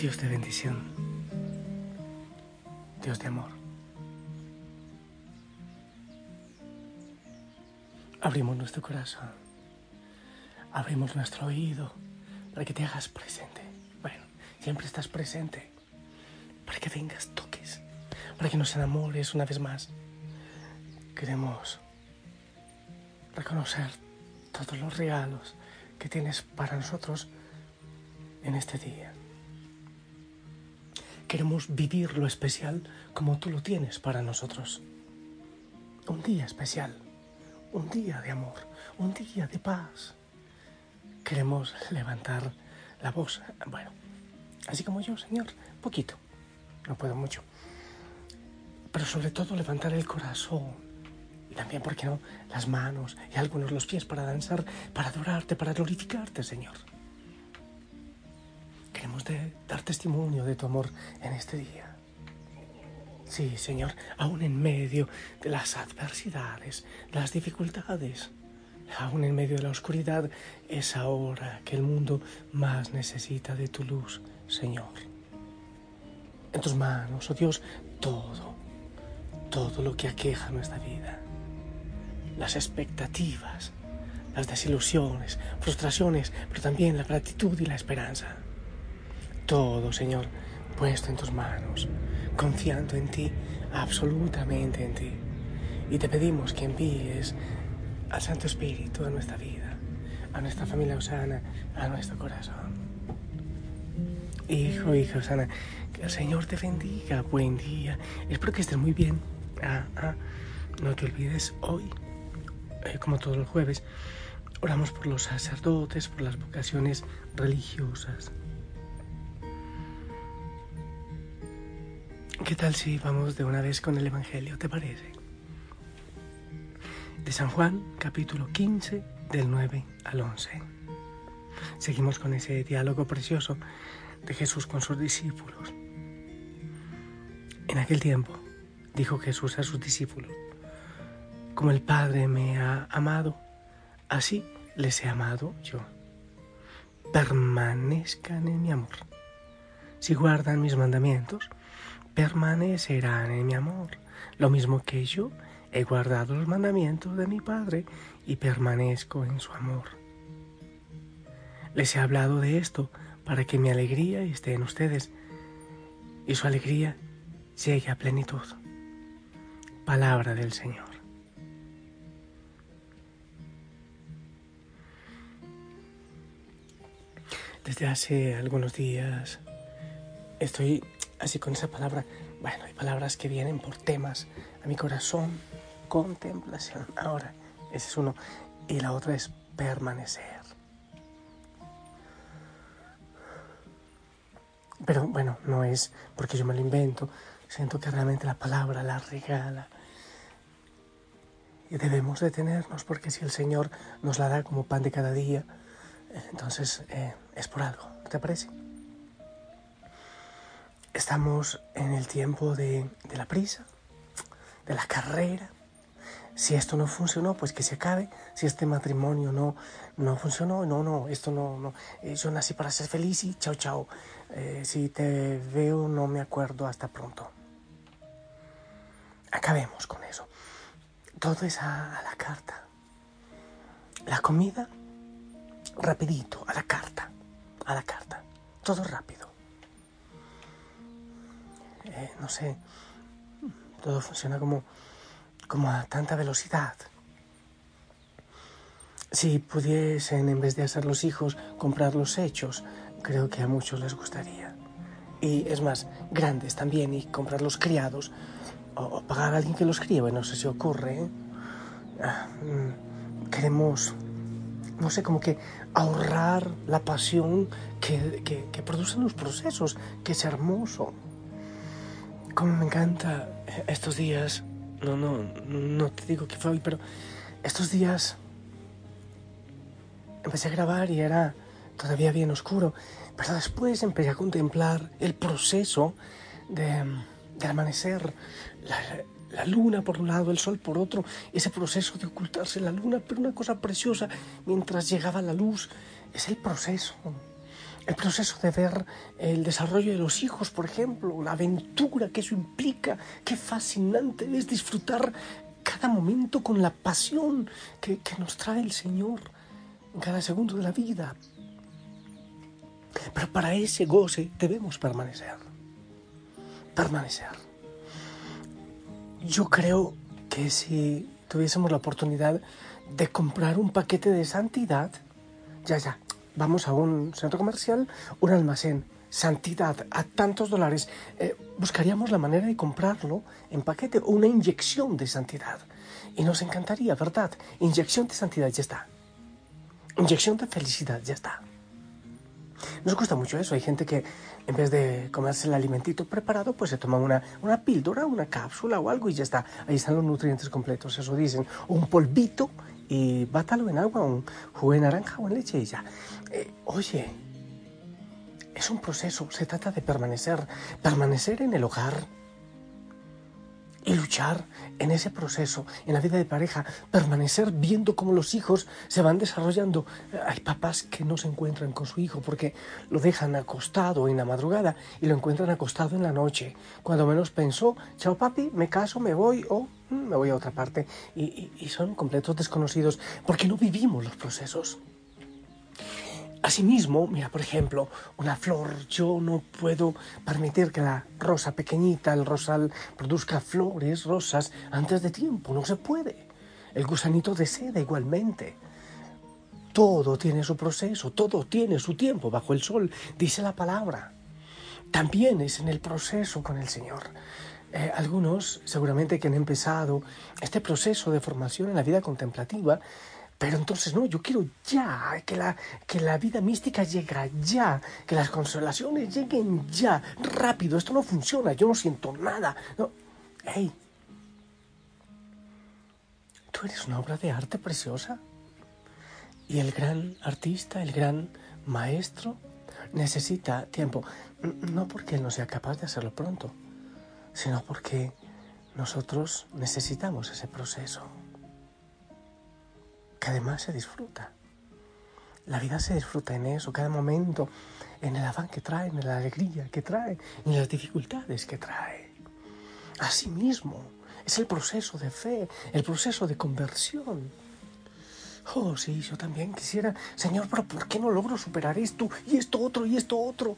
Dios de bendición, Dios de amor. Abrimos nuestro corazón, abrimos nuestro oído para que te hagas presente. Bueno, siempre estás presente, para que vengas, toques, para que nos enamores una vez más. Queremos reconocer todos los regalos que tienes para nosotros en este día. Queremos vivir lo especial como tú lo tienes para nosotros. Un día especial, un día de amor, un día de paz. Queremos levantar la voz, bueno, así como yo, Señor, poquito, no puedo mucho, pero sobre todo levantar el corazón y también, ¿por qué no?, las manos y algunos los pies para danzar, para adorarte, para glorificarte, Señor. Queremos dar testimonio de tu amor en este día. Sí, Señor, aún en medio de las adversidades, las dificultades, aún en medio de la oscuridad, es ahora que el mundo más necesita de tu luz, Señor. En tus manos, oh Dios, todo, todo lo que aqueja nuestra vida, las expectativas, las desilusiones, frustraciones, pero también la gratitud y la esperanza todo, Señor, puesto en tus manos, confiando en ti, absolutamente en ti. Y te pedimos que envíes al Santo Espíritu a nuestra vida, a nuestra familia Osana, a nuestro corazón. Hijo, hija Osana, que el Señor te bendiga, buen día. Espero que estés muy bien. Ah, ah, no te olvides hoy, eh, como todos los jueves, oramos por los sacerdotes, por las vocaciones religiosas. ¿Qué tal si vamos de una vez con el Evangelio, te parece? De San Juan, capítulo 15, del 9 al 11. Seguimos con ese diálogo precioso de Jesús con sus discípulos. En aquel tiempo dijo Jesús a sus discípulos, como el Padre me ha amado, así les he amado yo. Permanezcan en mi amor. Si guardan mis mandamientos, permanecerán en mi amor, lo mismo que yo he guardado los mandamientos de mi Padre y permanezco en su amor. Les he hablado de esto para que mi alegría esté en ustedes y su alegría llegue a plenitud. Palabra del Señor. Desde hace algunos días estoy así con esa palabra. Bueno, hay palabras que vienen por temas a mi corazón. Contemplación. Ahora, ese es uno. Y la otra es permanecer. Pero bueno, no es porque yo me lo invento. Siento que realmente la palabra la regala. Y debemos detenernos porque si el Señor nos la da como pan de cada día, entonces eh, es por algo. ¿Te parece? Estamos en el tiempo de, la prisa, de la carrera. Si esto no funcionó, pues que se acabe. Si este matrimonio no, no funcionó, no, no, esto no, no. Eh, yo nací para ser feliz y chao, chao. Eh, si te veo, no me acuerdo, hasta pronto. Acabemos con eso. Todo es a la carta. La comida, rapidito, a la carta, a la carta. Todo rápido. No sé, todo funciona como, como a tanta velocidad. Si pudiesen, en vez de hacer los hijos, comprar los hechos, creo que a muchos les gustaría. Y es más, grandes también, y comprar los criados, o, pagar a alguien que los críe, bueno, eso se ocurre. ¿eh? Ah, mm, queremos, no sé, como que ahorrar la pasión que, que, que producen los procesos, que es hermoso. Como me encanta estos días, no, no, no te digo que fue hoy, pero estos días empecé a grabar y era todavía bien oscuro, pero después empecé a contemplar el proceso de, amanecer, la, la, luna por un lado, el sol por otro, ese proceso de ocultarse la luna, pero una cosa preciosa mientras llegaba la luz, es el proceso. El proceso de ver el desarrollo de los hijos, por ejemplo, la aventura que eso implica, qué fascinante es disfrutar cada momento con la pasión que, nos trae el Señor en cada segundo de la vida. Pero para ese goce debemos permanecer. Permanecer. Yo creo que si tuviésemos la oportunidad de comprar un paquete de santidad, ya, ya, vamos a un centro comercial, un almacén, santidad a tantos dólares, eh, buscaríamos la manera de comprarlo en paquete una inyección de santidad. Y nos encantaría, ¿verdad? Inyección de santidad, ya está. Inyección de felicidad, ya está. Nos gusta mucho eso. Hay gente que en vez de comerse el alimentito preparado, pues se toma una, una píldora, una cápsula o algo y ya está. Ahí están los nutrientes completos, eso dicen. O un polvito y bátalo en agua, un jugo de naranja o en leche y ya. Eh, oye, es un proceso, se trata de permanecer, permanecer en el hogar y luchar en ese proceso, en la vida de pareja, permanecer viendo cómo los hijos se van desarrollando. Hay papás que no se encuentran con su hijo porque lo dejan acostado en la madrugada y lo encuentran acostado en la noche. Cuando menos pensó, chao papi, me caso, me voy o me voy a otra parte. Y, y son completos desconocidos porque no vivimos los procesos. Asimismo, mira, por ejemplo, una flor, yo no puedo permitir que la rosa pequeñita, el rosal, produzca flores, rosas, antes de tiempo, no se puede. El gusanito de seda igualmente. Todo tiene su proceso, todo tiene su tiempo bajo el sol, dice la palabra. También es en el proceso con el Señor. Eh, algunos seguramente que han empezado este proceso de formación en la vida contemplativa pero entonces no, yo quiero ya, que la, que la vida mística llegue ya, que las consolaciones lleguen ya, rápido, esto no funciona, yo no siento nada. No. Hey, tú eres una obra de arte preciosa. Y el gran artista, el gran maestro, necesita tiempo. No porque él no sea capaz de hacerlo pronto, sino porque nosotros necesitamos ese proceso que además se disfruta. La vida se disfruta en eso, cada momento, en el afán que trae, en la alegría que trae, en las dificultades que trae. Asimismo, es el proceso de fe, el proceso de conversión. Oh, sí, yo también quisiera, Señor, pero ¿por qué no logro superar esto y esto otro y esto otro?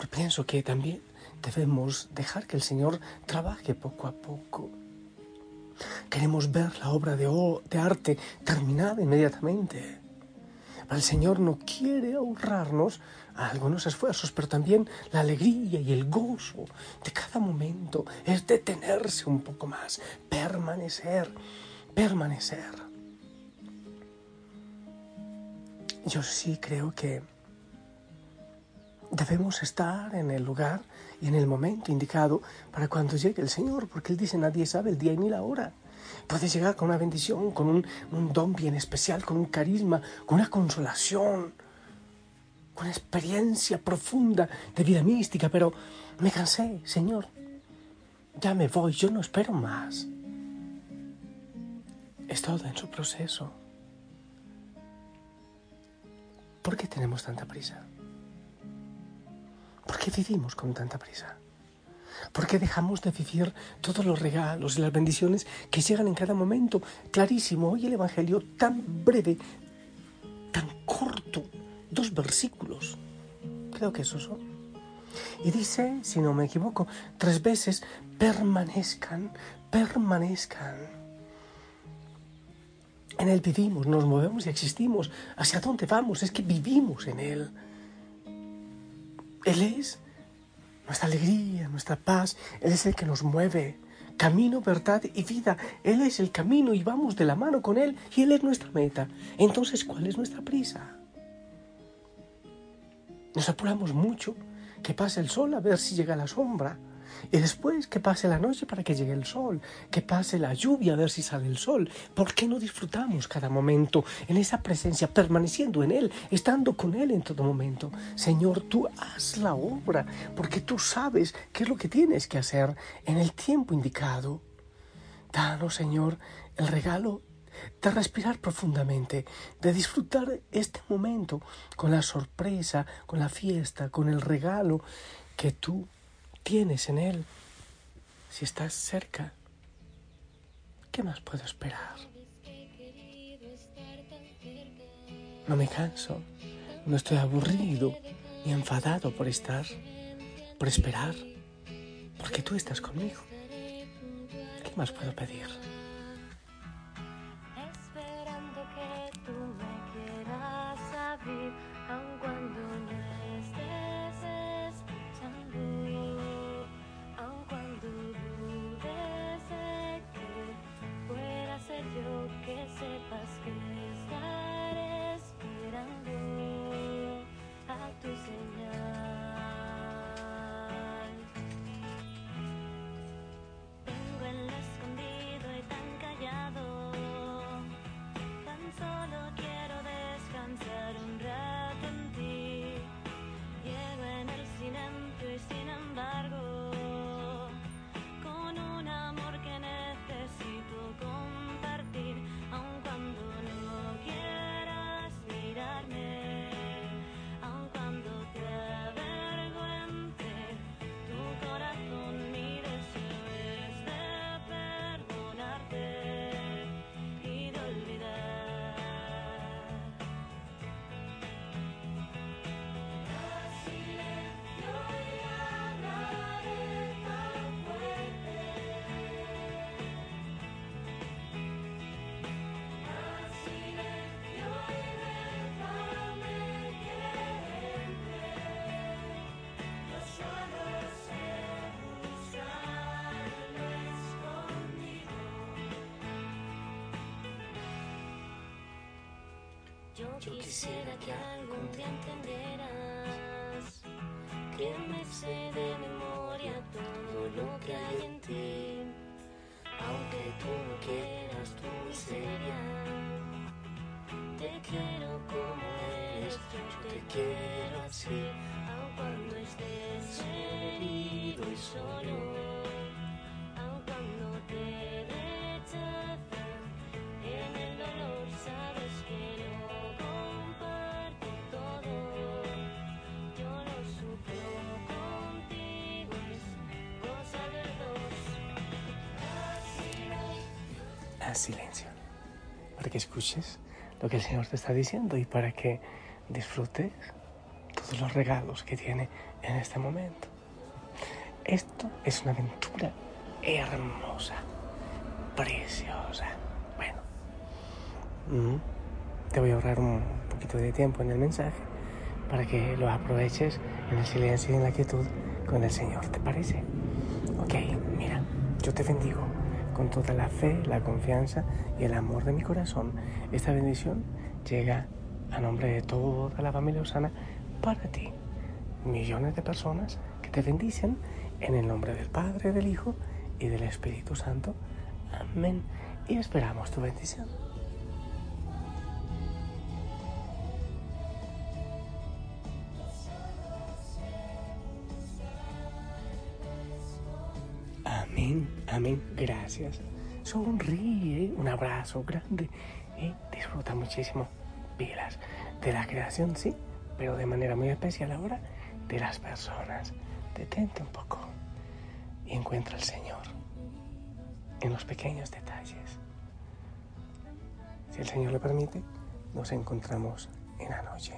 Yo pienso que también debemos dejar que el Señor trabaje poco a poco Queremos ver la obra de, arte terminada inmediatamente. el Señor no quiere ahorrarnos algunos esfuerzos, pero también la alegría y el gozo de cada momento es detenerse un poco más, permanecer, permanecer. Yo sí creo que debemos estar en el lugar en el momento indicado para cuando llegue el Señor, porque Él dice nadie sabe el día ni la hora. Puedes llegar con una bendición, con un don bien especial, con un carisma, con una consolación, con una experiencia profunda de vida mística, pero me cansé, Señor. Ya me voy, yo no espero más. Es todo en su proceso. ¿Por qué tenemos tanta prisa? ¿Por qué vivimos con tanta prisa? ¿Por qué dejamos de vivir todos los regalos y las bendiciones que llegan en cada momento? Clarísimo, hoy el Evangelio tan breve, tan corto, dos versículos. Creo que esos son. Y dice, si no me equivoco, tres veces, permanezcan, permanezcan. En Él vivimos, nos movemos y existimos. ¿Hacia dónde vamos? Es que vivimos en Él. Él es nuestra alegría, nuestra paz. Él es el que nos mueve. Camino, verdad y vida. Él es el camino y vamos de la mano con Él y Él es nuestra meta. Entonces, ¿cuál es nuestra prisa? Nos apuramos mucho que pase el sol a ver si llega la sombra. Y después que pase la noche para que llegue el sol, que pase la lluvia a ver si sale el sol. ¿Por qué no disfrutamos cada momento en esa presencia, permaneciendo en Él, estando con Él en todo momento? Señor, tú haz la obra, porque tú sabes qué es lo que tienes que hacer en el tiempo indicado. Danos, Señor, el regalo de respirar profundamente, de disfrutar este momento con la sorpresa, con la fiesta, con el regalo que tú tienes en él. Si estás cerca, ¿qué más puedo esperar? No me canso, no estoy aburrido ni enfadado por estar, por esperar, porque tú estás conmigo. ¿Qué más puedo pedir? Yo quisiera que algún día entendieras que me sé de memoria todo lo que hay en ti. Aunque tú no quieras tu miseria, te quiero como eres, yo te quiero así, aun cuando estés silencio, para que escuches lo que el Señor te está diciendo y para que disfrutes todos los regalos que tiene en este momento. Esto es una aventura hermosa, preciosa. Bueno, mm, te voy a ahorrar un poquito de tiempo en el mensaje para que lo aproveches en el silencio y en la quietud con el Señor. ¿Te parece? Ok, mira, yo te bendigo con toda la fe, la confianza y el amor de mi corazón. Esta bendición llega a nombre de toda la familia Osana para ti. Millones de personas que te bendicen en el nombre del Padre, del Hijo y del Espíritu Santo. Amén. Y esperamos tu bendición. Amén, gracias. Sonríe, un abrazo grande y disfruta muchísimo. Pilas de la creación, sí, pero de manera muy especial ahora de las personas. Detente un poco y encuentra al Señor en los pequeños detalles. Si el Señor le permite, nos encontramos en la noche.